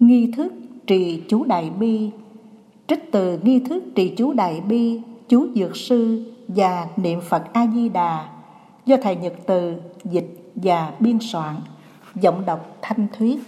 Nghi thức trì chú Đại Bi Trích từ nghi thức trì chú Đại Bi, chú Dược Sư và Niệm Phật A-di-đà do Thầy Nhật Từ dịch và biên soạn, giọng đọc thanh thuyết.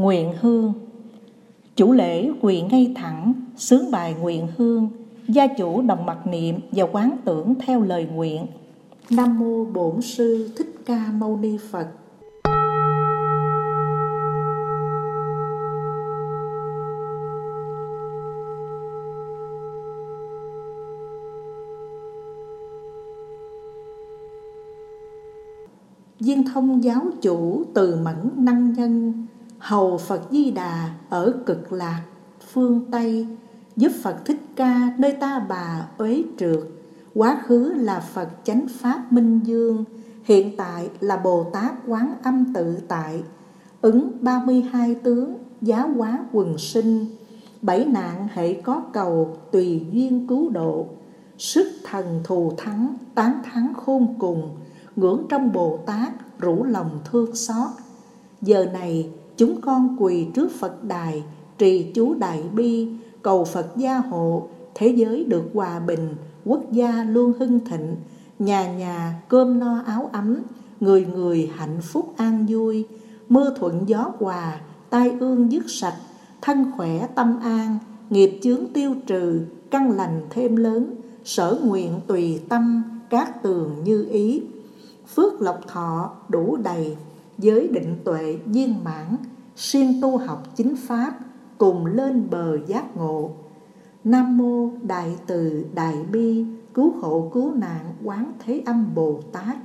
Nguyện hương Chủ lễ quỳ ngay thẳng, sướng bài nguyện hương, gia chủ đồng mặt niệm và quán tưởng theo lời nguyện. Nam mô Bổn sư Thích Ca Mâu Ni Phật. Viên thông giáo chủ từ mẫn năng nhân hầu Phật Di Đà ở cực lạc phương Tây, giúp Phật Thích Ca nơi ta bà uế trượt. Quá khứ là Phật chánh pháp minh dương, hiện tại là Bồ Tát quán âm tự tại, ứng 32 tướng giá hóa quần sinh. Bảy nạn hệ có cầu tùy duyên cứu độ, sức thần thù thắng, tán thắng khôn cùng, ngưỡng trong Bồ Tát rủ lòng thương xót. Giờ này chúng con quỳ trước Phật đài, trì chú đại bi, cầu Phật gia hộ, thế giới được hòa bình, quốc gia luôn hưng thịnh, nhà nhà cơm no áo ấm, người người hạnh phúc an vui, mưa thuận gió hòa, tai ương dứt sạch, thân khỏe tâm an, nghiệp chướng tiêu trừ, căn lành thêm lớn, sở nguyện tùy tâm, các tường như ý. Phước lộc thọ đủ đầy, giới định tuệ viên mãn, siêng tu học chính pháp, cùng lên bờ giác ngộ. Nam mô Đại Từ Đại Bi Cứu hộ cứu nạn Quán Thế Âm Bồ Tát.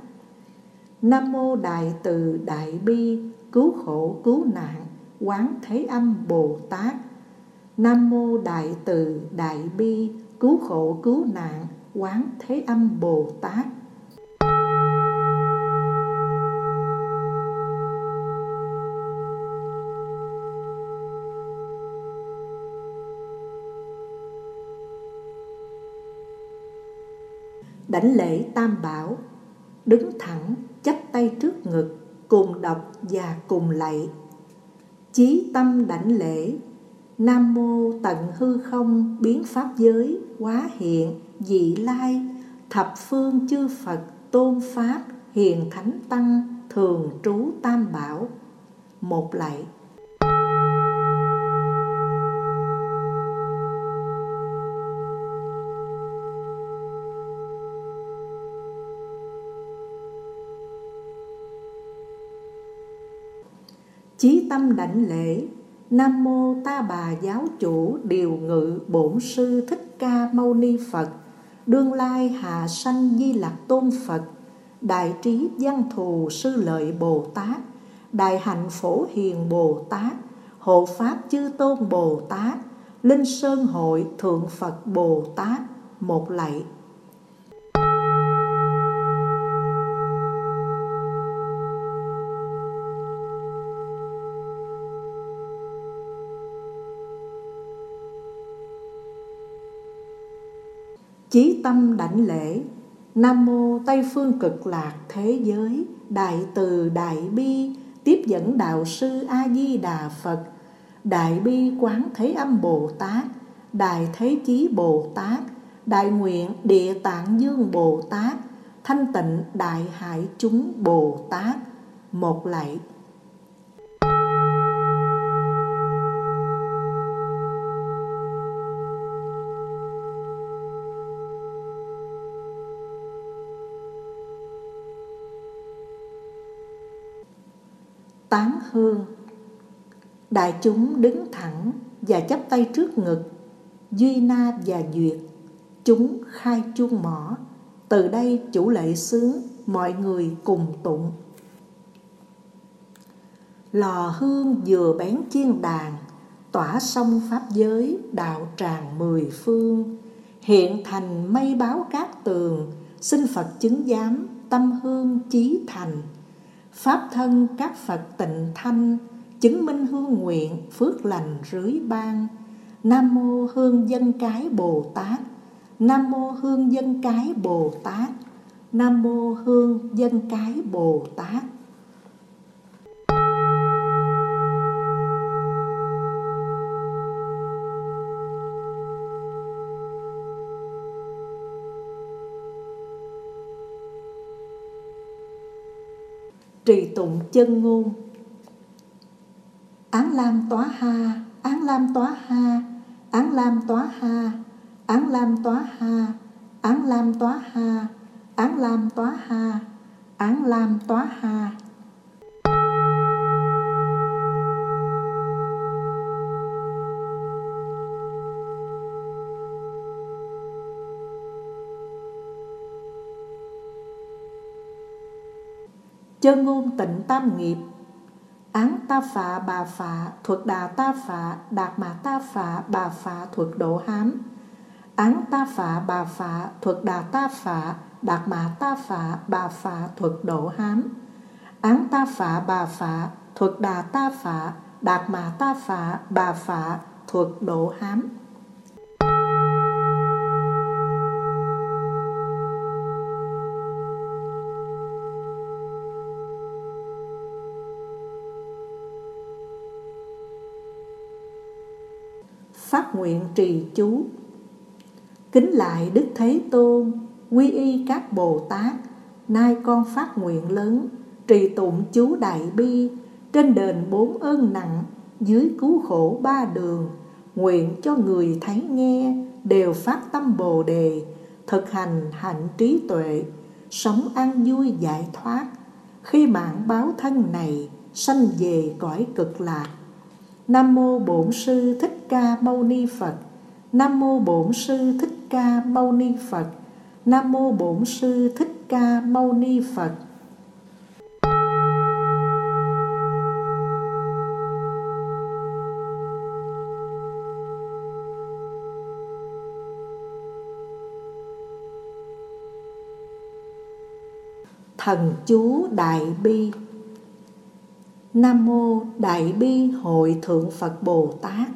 Nam mô Đại Từ Đại Bi Cứu khổ cứu nạn Quán Thế Âm Bồ Tát. Nam mô Đại Từ Đại Bi Cứu khổ cứu nạn Quán Thế Âm Bồ Tát. Đảnh lễ tam bảo, đứng thẳng, chắp tay trước ngực, cùng đọc và cùng lạy. Chí tâm đảnh lễ, nam mô tận hư không biến pháp giới, quá hiện, dị lai, thập phương chư phật, tôn pháp, hiền thánh tăng, thường trú tam bảo. Một lạy. Chí tâm đảnh lễ, nam mô ta bà giáo chủ điều ngự bổn sư thích ca mâu ni phật, đương lai hạ sanh di lạc tôn phật, đại trí văn thù sư lợi bồ tát, đại hạnh phổ hiền bồ tát, hộ pháp chư tôn bồ tát, linh sơn hội thượng phật bồ tát, một lạy chí tâm đảnh lễ. Nam mô tây phương cực lạc thế giới, đại từ đại bi, tiếp dẫn đạo sư a di đà phật, đại bi quán thế âm bồ tát, đại thế chí bồ tát, đại nguyện địa tạng dương bồ tát, thanh tịnh đại hải chúng bồ tát. Một lạy. Tán hương. Đại chúng đứng thẳng và chắp tay trước ngực, duy na và duyệt, chúng khai chuông mỏ. Từ đây chủ lệ sướng, mọi người cùng tụng. Lò hương vừa bén chiên đàn, tỏa sông pháp giới, đạo tràng mười phương. Hiện thành mây báo cát tường, xin phật chứng giám tâm hương chí thành pháp thân các phật tịnh thanh, chứng minh hương nguyện, phước lành rưới ban. Nam mô hương dân cái bồ tát. Nam mô hương dân cái bồ tát. Nam mô hương dân cái bồ tát. Trì tụng chân ngôn. Án lam tóa ha, án lam tóa ha, án lam tóa ha, án lam tóa ha, án lam tóa ha, án lam tóa ha, án lam tóa ha. Chân ngôn tịnh tam nghiệp. Án ta phạ bà phạ thuật đà ta phạ đạt mà ta phạ bà phạ thuật độ hám. Án ta phạ bà phạ thuật đà ta phạ đạt mà ta phạ bà phạ thuật độ hám. Án ta phạ bà phạ thuật đà ta phạ đạt mà ta phạ bà phạ thuật độ hám. Phát nguyện trì chú. Kính lại đức thế tôn, quy y các bồ tát, nay con phát nguyện lớn, trì tụng chú đại bi, trên đền bốn ơn nặng, dưới cứu khổ ba đường, nguyện cho người thấy nghe, đều phát tâm bồ đề, thực hành hạnh trí tuệ, sống an vui giải thoát. Khi mạng báo thân này, sanh về cõi cực lạc Nam mô Bổn sư Thích Ca Mâu Ni Phật. Nam mô Bổn sư Thích Ca Mâu Ni Phật. Nam mô Bổn sư Thích Ca Mâu Ni Phật. Thần chú Đại Bi Nam mô Đại bi hội thượng Phật Bồ Tát.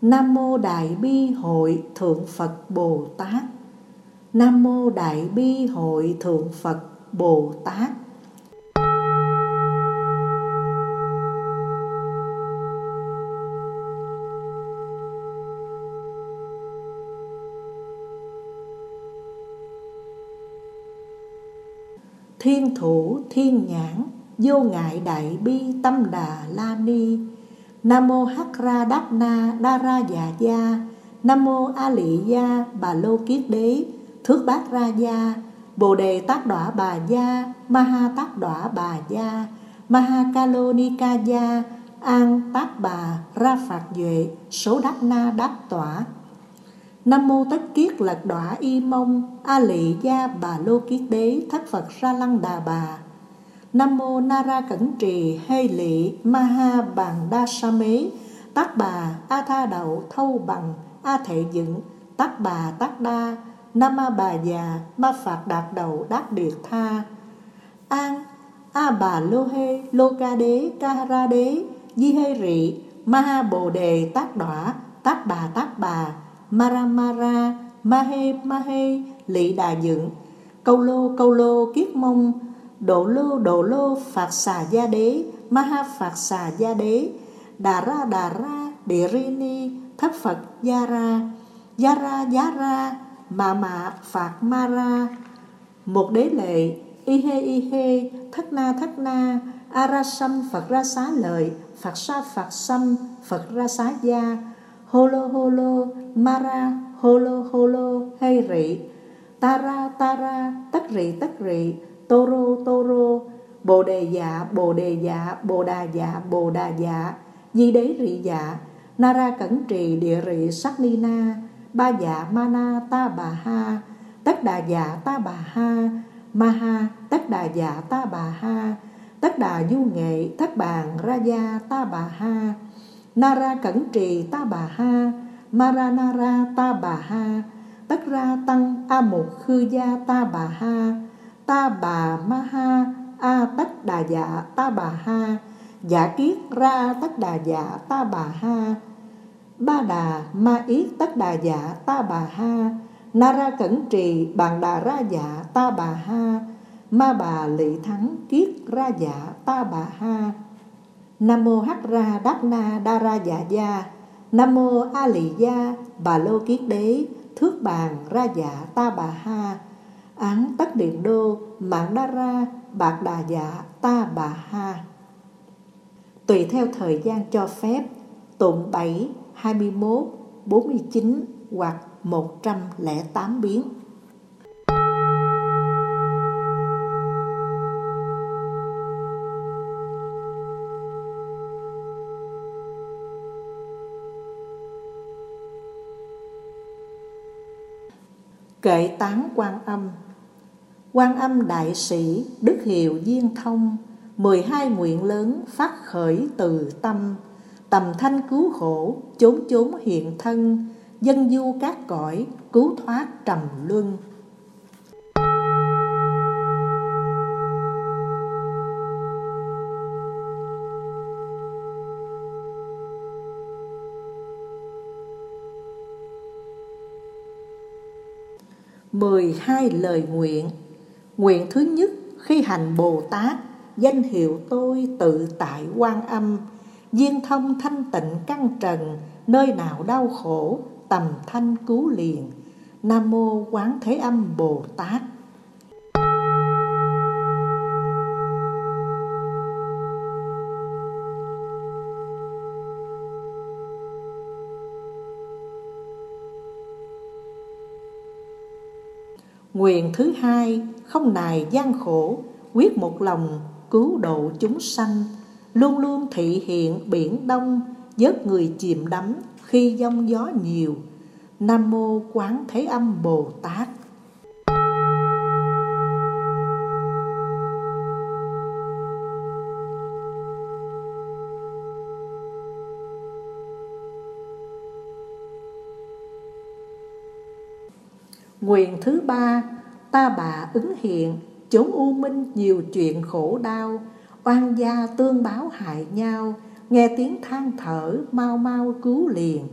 Nam mô Đại bi hội thượng Phật Bồ Tát. Nam mô Đại bi hội thượng Phật Bồ Tát. Thiên thủ, thiên nhãn vô ngại đại bi tâm đà la ni. Nam mô hắc ra đắc na đa ra dạ gia. Nam mô a lị gia bà lô kiết đế. Thước bát ra gia. Bồ đề tác đọa bà gia. Ma ha tác đọa bà gia. Ma ha ca lô ni ca gia. An tác bà ra phạt duệ. Số đắc na đắc tỏa. Nam mô tất kiết lật đọa y mông. A lị gia bà lô kiết đế. Thất Phật ra lăng đà bà. Nam mô Nara Cẩn Trì Hê Lị Ma Ha Bàn Đa Sa Mế. Tác Bà A Tha Đậu Thâu Bằng A Thệ Dựng. Tác Bà Tác Đa Nam Ma Bà Già Ma Phạt Đạt Đầu Đát Điệt Tha. An A Bà Lô Hê Lô Ca Đế Ca Ra Đế Di Hê Rị Ma Ha Bồ Đề Tác Đọa Tác Bà Tác Bà Maramara Ma Hê Ma Hê Lị Đà Dựng. Câu Lô Câu Lô Kiết Mông Đổ lô đổ lô phạt xà gia đế Ma ha phạt xà gia đế. Đà ra đà ra, địa ri ni, Thất Phật gia ra. Gia ra gia ra, Mà mạ phạt ma ra. Một đế lệ, Y hê y hê, Thất na thất na. A ra Phật ra xá lợi Phật sa Phật xâm Phật ra xá gia. Holo holo Mara holo Ma ra hay rị. Tara tara tất rị tất rị. Toro toro, bồ đề dạ bồ đề dạ bồ đà dạ bồ đà dạ di đế rị dạ Nara cẩn trì địa rị sắc ni na Ba dạ mana ta bà ha Tất đà dạ ta bà ha Ma ha tất đà dạ ta bà ha Tất đà du nghệ thất bàn ra gia ta bà ha Nara cẩn trì ta bà ha Mara nara ta bà ha Tất ra tăng a một khư gia ta bà ha Ta bà ma ha, a tất đà dạ ta bà ha. Dạ kiết ra tất đà dạ ta bà ha. Ba đà ma yết tất đà dạ ta bà ha. Na ra cẩn trì, bàn đà ra dạ ta bà ha. Ma bà lị thắng, kiết ra dạ ta bà ha. Nam mô hắc ra đắc na đa ra dạ gia. Nam mô a lị gia, bà lô kiết đế, thước bàn ra dạ ta bà ha án tắc điện đô mạng đa ra bạc đà dạ ta bà ha tùy theo thời gian cho phép tụng 7, 21, 49 hoặc 108 biến. Kệ tán quan âm quan âm đại sĩ Đức Hiệu Diên Thông 12 nguyện lớn phát khởi từ tâm, Tầm thanh cứu khổ, chốn chốn hiện thân, Dân du các cõi, cứu thoát trầm luân. mười hai lời nguyện Nguyện thứ nhất, khi hành Bồ Tát, Danh hiệu tôi tự tại quan âm Duyên thông thanh tịnh căn trần, Nơi nào đau khổ, tầm thanh cứu liền. Nam mô Quán Thế Âm Bồ Tát. Nguyện thứ hai, không nài gian khổ, Quyết một lòng, cứu độ chúng sanh. Luôn luôn thị hiện biển đông, Vớt người chìm đắm khi giông gió nhiều. Nam mô Quán Thế Âm Bồ Tát. Nguyện thứ ba, ta bà ứng hiện, chốn u minh nhiều chuyện khổ đau, oan gia tương báo hại nhau, nghe tiếng than thở mau mau cứu liền.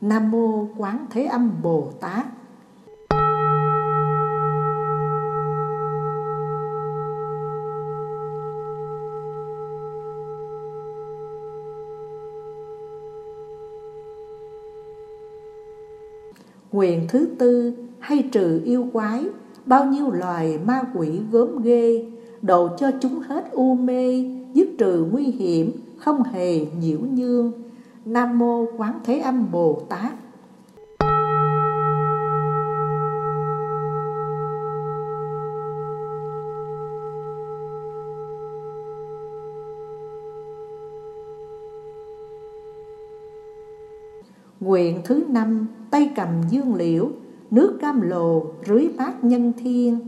Nam mô Quán Thế Âm Bồ Tát. Nguyện thứ tư hay trừ yêu quái, Bao nhiêu loài ma quỷ gớm ghê, Độ cho chúng hết u mê, Dứt trừ nguy hiểm, Không hề nhiễu nhương. Nam Mô Quán Thế Âm Bồ Tát. Nguyện thứ năm, Tay cầm dương liễu Nước cam lồ rưới mát nhân thiên.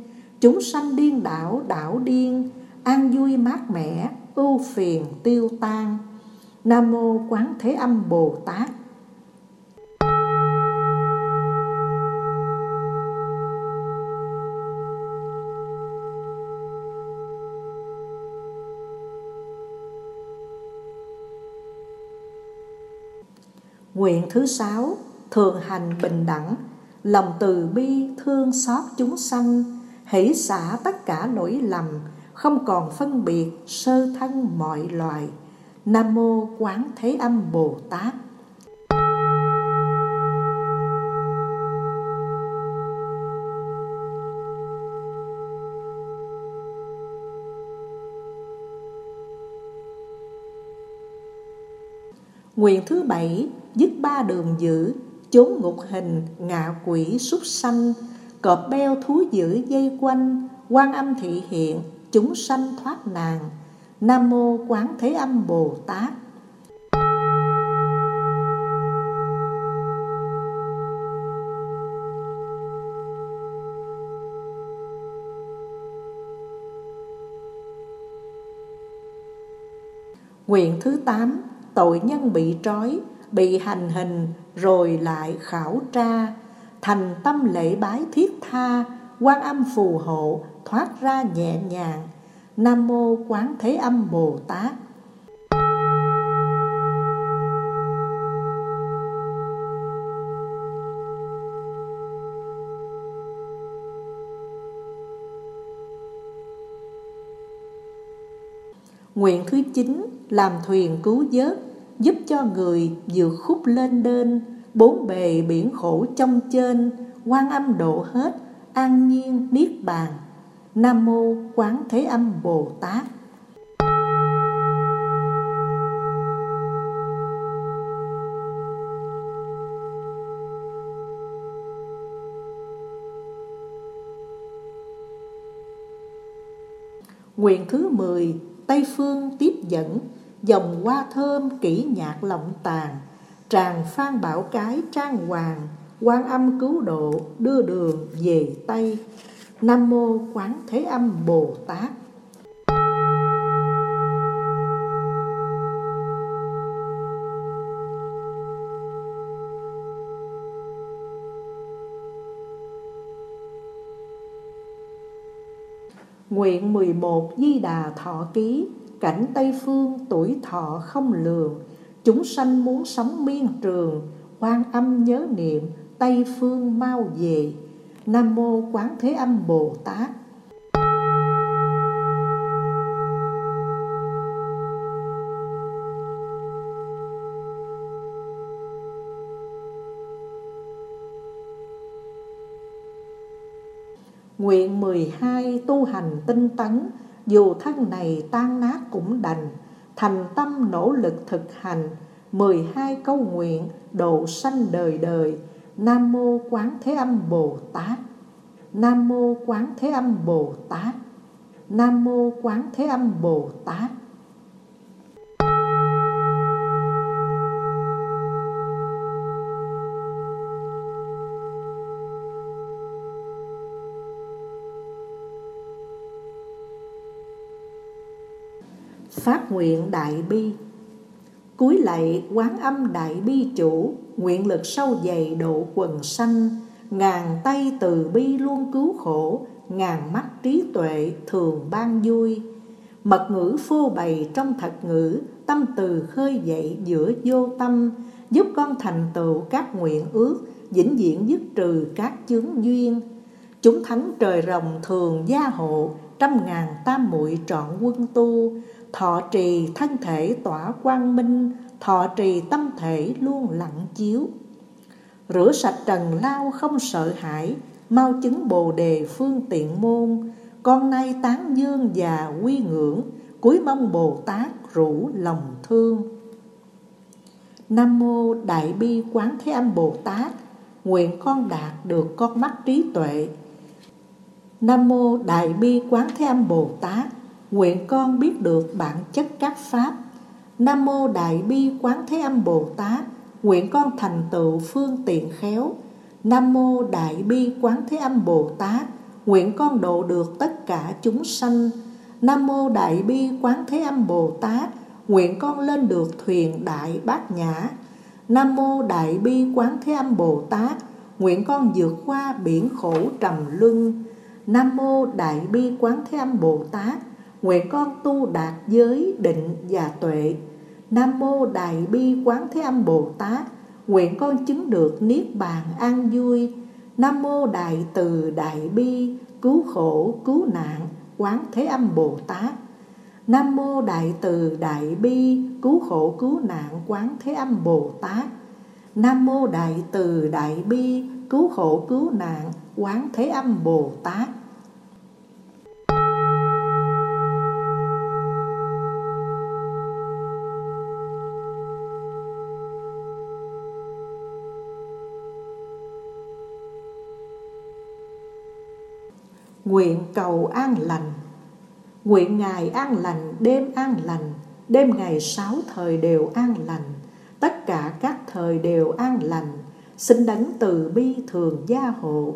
Chúng sanh điên đảo đảo điên. An vui mát mẻ, ưu phiền tiêu tan. Nam mô Quán Thế Âm Bồ Tát. Nguyện thứ sáu, Thường hành bình đẳng. Lòng từ bi thương xót chúng sanh, Hỷ xả tất cả nỗi lầm, Không còn phân biệt sơ thân mọi loài. Nam Mô Quán Thế Âm Bồ Tát. Nguyện thứ bảy dứt ba đường dữ chốn ngục hình ngạ quỷ súc sanh, cọp beo thú dữ dây quanh, quan âm thị hiện, chúng sanh thoát nạn. Nam mô quán thế âm bồ tát. Nguyện thứ tám, Tội nhân bị trói. Bị hành hình Rồi lại khảo tra. Thành tâm lễ bái thiết tha quan âm phù hộ Thoát ra nhẹ nhàng. Nam Mô Quán Thế Âm Bồ Tát. Nguyện thứ chín làm thuyền cứu vớt, giúp cho người vượt khúc lên đên, bốn bề biển khổ trong trên, quan âm độ hết, an nhiên niết bàn. Nam mô Quán Thế Âm Bồ Tát. Nguyện thứ 10 Tây Phương tiếp dẫn Dòng hoa thơm kỹ nhạc lộng tàn Tràng phan bảo cái trang hoàng, quan âm cứu độ đưa đường về Tây. Nam Mô Quán Thế Âm Bồ Tát. Nguyện 11 Di Đà Thọ Ký. Cảnh Tây Phương tuổi thọ không lường. Chúng sanh muốn sống miên trường, quan âm nhớ niệm, Tây Phương mau về. Nam Mô Quán Thế Âm Bồ Tát. Nguyện 12 tu hành tinh tấn dù thân này tan nát cũng đành, Thành tâm nỗ lực thực hành 12 câu nguyện độ sanh đời đời. Nam Mô Quán Thế Âm Bồ Tát. Nam Mô Quán Thế Âm Bồ Tát. Nam Mô Quán Thế Âm Bồ Tát. Phát nguyện Đại Bi. Cúi lạy quán âm Đại Bi Chủ, Nguyện lực sâu dày độ quần sanh, Ngàn tay từ bi luôn cứu khổ, Ngàn mắt trí tuệ thường ban vui. Mật ngữ phô bày trong thật ngữ, Tâm từ khơi dậy giữa vô tâm, Giúp con thành tựu các nguyện ước, Vĩnh viễn dứt trừ các chướng duyên. Chúng thánh trời rồng thường gia hộ, Trăm ngàn tam muội trọn quân tu Thọ trì thân thể tỏa quang minh, Thọ trì tâm thể luôn lặng chiếu. Rửa sạch trần lao không sợ hãi, Mau chứng bồ đề phương tiện môn. Con nay tán dương và quy ngưỡng Cúi mong Bồ Tát rủ lòng thương. Nam Mô Đại Bi Quán Thế Âm Bồ Tát, Nguyện con đạt được con mắt trí tuệ. Nam Mô Đại Bi Quán Thế Âm Bồ Tát Nguyện con biết được bản chất các Pháp. Nam Mô Đại Bi Quán Thế Âm Bồ Tát. Nguyện con thành tựu phương tiện khéo. Nam Mô Đại Bi Quán Thế Âm Bồ Tát. Nguyện con độ được tất cả chúng sanh. Nam Mô Đại Bi Quán Thế Âm Bồ Tát. Nguyện con lên được thuyền Đại Bát Nhã. Nam Mô Đại Bi Quán Thế Âm Bồ Tát. Nguyện con vượt qua biển khổ trầm luân. Nam Mô Đại Bi Quán Thế Âm Bồ Tát. Nguyện con tu đạt giới định và tuệ. Nam Mô Đại Bi Quán Thế Âm Bồ Tát, Nguyện con chứng được Niết Bàn an vui. Nam Mô Đại Từ Đại Bi, Cứu khổ, cứu nạn, Quán Thế Âm Bồ Tát. Nam Mô Đại Từ Đại Bi, Cứu khổ, cứu nạn, Quán Thế Âm Bồ Tát. Nam Mô Đại Từ Đại Bi, Cứu khổ, cứu nạn, Quán Thế Âm Bồ Tát. nguyện cầu an lành. Nguyện ngày an lành đêm an lành đêm ngày sáu thời đều an lành. Tất cả các thời đều an lành. Xin đấng từ bi thường gia hộ.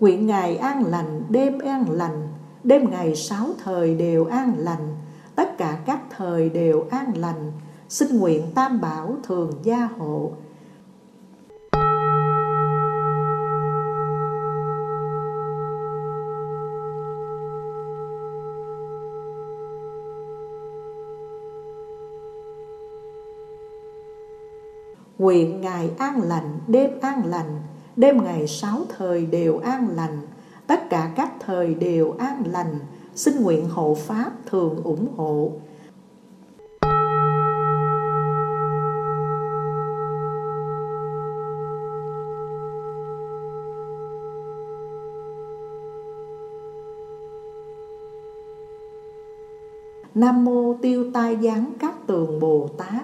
Nguyện ngày an lành, đêm an lành, đêm ngày sáu thời đều an lành, tất cả các thời đều an lành, xin nguyện tam bảo thường gia hộ. Nguyện ngày an lành, đêm an lành, đêm ngày sáu thời đều an lành, tất cả các thời đều an lành, xin nguyện hộ Pháp thường ủng hộ. Nam mô Tiêu Tai Giáng Các Tường Bồ Tát.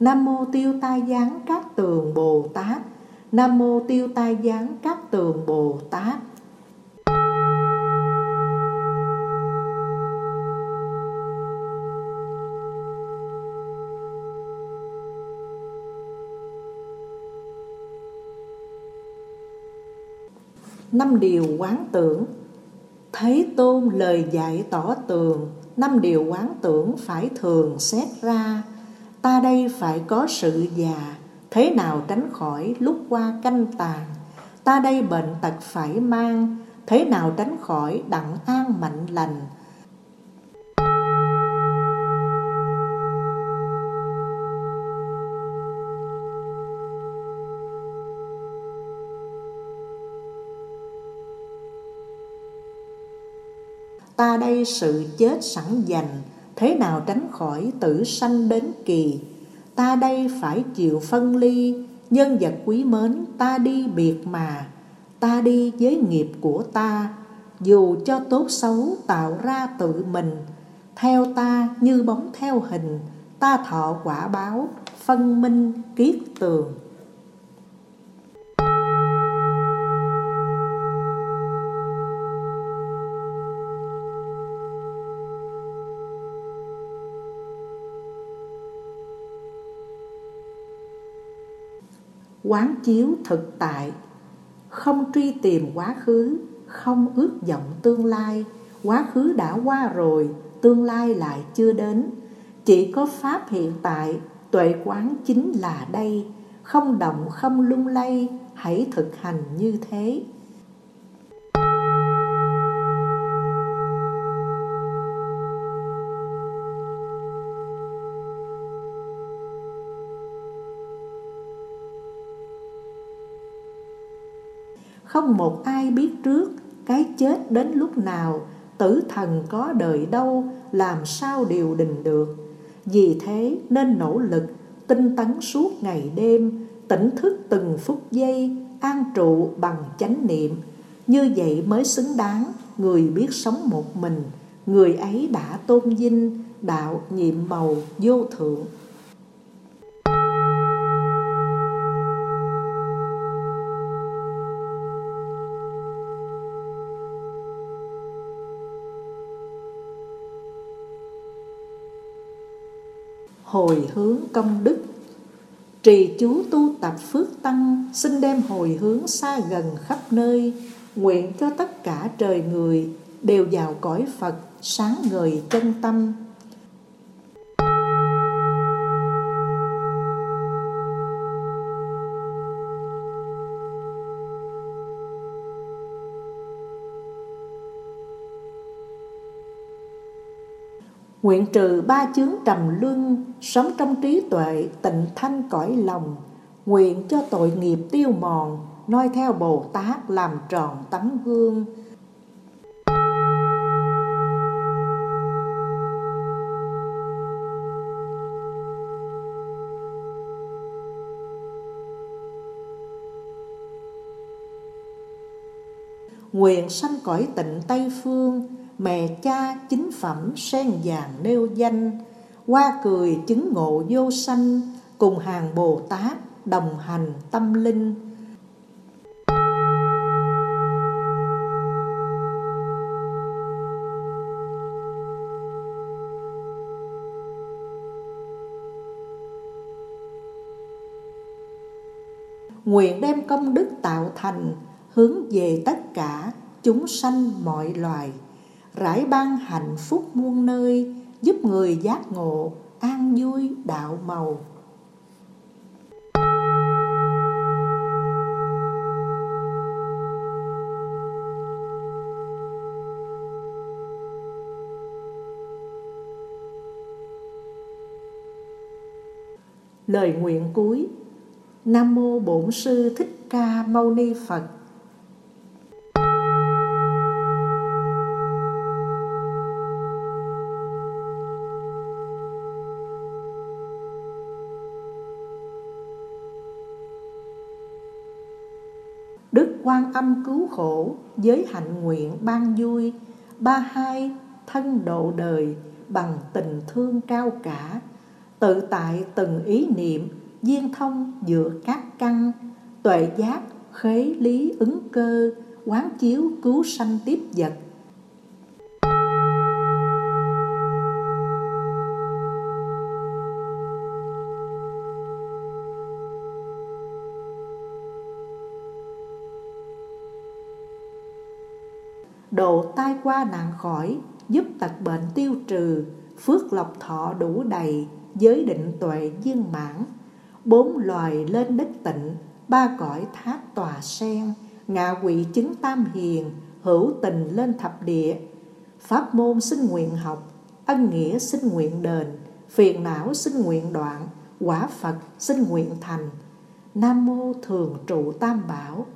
Nam mô Tiêu Tai Giáng Các Tường Bồ Tát. Nam mô Tiêu Tai Giáng Các Tường Bồ Tát. Năm điều quán tưởng. Thấy tôn lời dạy tỏ tường, Năm điều quán tưởng phải thường xét ra. Ta đây phải có sự già, Thế nào tránh khỏi lúc qua canh tàn. Ta đây bệnh tật phải mang, Thế nào tránh khỏi đặng an mạnh lành. Ta đây sự chết sẵn dành, thế nào tránh khỏi tử sanh đến kỳ? Ta đây phải chịu phân ly, nhân vật quý mến ta đi biệt mà. Ta đi với nghiệp của ta, dù cho tốt xấu tạo ra tự mình. Theo ta như bóng theo hình, ta thọ quả báo, phân minh kiết tường. Quán chiếu thực tại, không truy tìm quá khứ, không ước vọng tương lai. Quá khứ đã qua rồi, tương lai lại chưa đến. Chỉ có pháp hiện tại, tuệ quán chính là đây. Không động, không lung lay, hãy thực hành như thế. Không một ai biết trước cái chết đến lúc nào, Tử thần có đời đâu, làm sao điều đình được. Vì thế nên nỗ lực, tinh tấn suốt ngày đêm, Tỉnh thức từng phút giây, an trụ bằng chánh niệm. Như vậy mới xứng đáng người biết sống một mình, Người ấy đã tôn vinh, đạo nhiệm màu vô thượng. Hồi hướng công đức. Trì chú tu tập phước tăng, xin đem hồi hướng xa gần khắp nơi. Nguyện cho tất cả trời người đều vào cõi phật, sáng ngời chân tâm. Nguyện trừ ba chướng trầm luân, sống trong trí tuệ, tịnh thanh cõi lòng. Nguyện cho tội nghiệp tiêu mòn, noi theo Bồ Tát làm tròn tấm gương. Nguyện sanh cõi tịnh Tây Phương, mẹ cha chính phẩm sen vàng nêu danh, qua cười chứng ngộ vô sanh, cùng hàng bồ tát đồng hành tâm linh. Nguyện đem công đức tạo thành, hướng về tất cả chúng sanh mọi loài rải ban hạnh phúc muôn nơi, giúp người giác ngộ, an vui đạo màu. Lời nguyện cuối. Nam mô bổn sư thích ca mâu ni phật. Đức quan âm cứu khổ, giới hạnh nguyện ban vui, ba hai thân độ đời bằng tình thương cao cả, tự tại từng ý niệm, viên thông giữa các căn, tuệ giác, khế lý ứng cơ, quán chiếu cứu sanh tiếp vật, độ tai qua nạn khỏi, giúp tật bệnh tiêu trừ, phước lộc thọ đủ đầy, giới định tuệ viên mãn. Bốn loài lên đất tịnh, ba cõi tháp tòa sen, ngạ quỷ chứng tam hiền, hữu tình lên thập địa. Pháp môn sinh nguyện học, ân nghĩa sinh nguyện đền, phiền não sinh nguyện đoạn, quả Phật sinh nguyện thành. Nam mô thường trụ tam bảo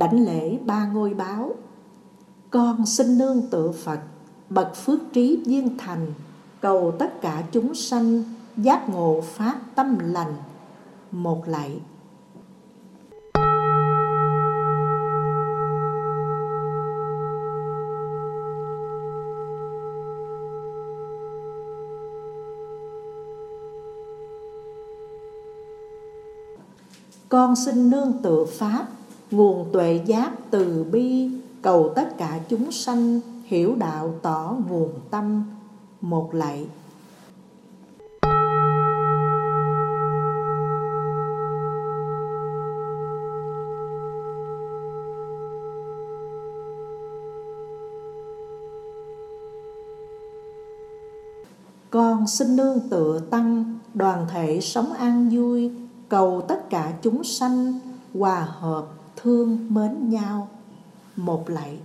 đảnh lễ ba ngôi báo. Con xin nương tựa phật, bậc phước trí viên thành, cầu tất cả chúng sanh giác ngộ pháp tâm lành. Một lạy. Con xin nương tựa pháp nguồn tuệ giác từ bi, cầu tất cả chúng sanh, hiểu đạo tỏ nguồn tâm. Một lạy. Con xin nương tựa tăng, đoàn thể sống an vui, cầu tất cả chúng sanh hòa hợp thương mến nhau. Một lạy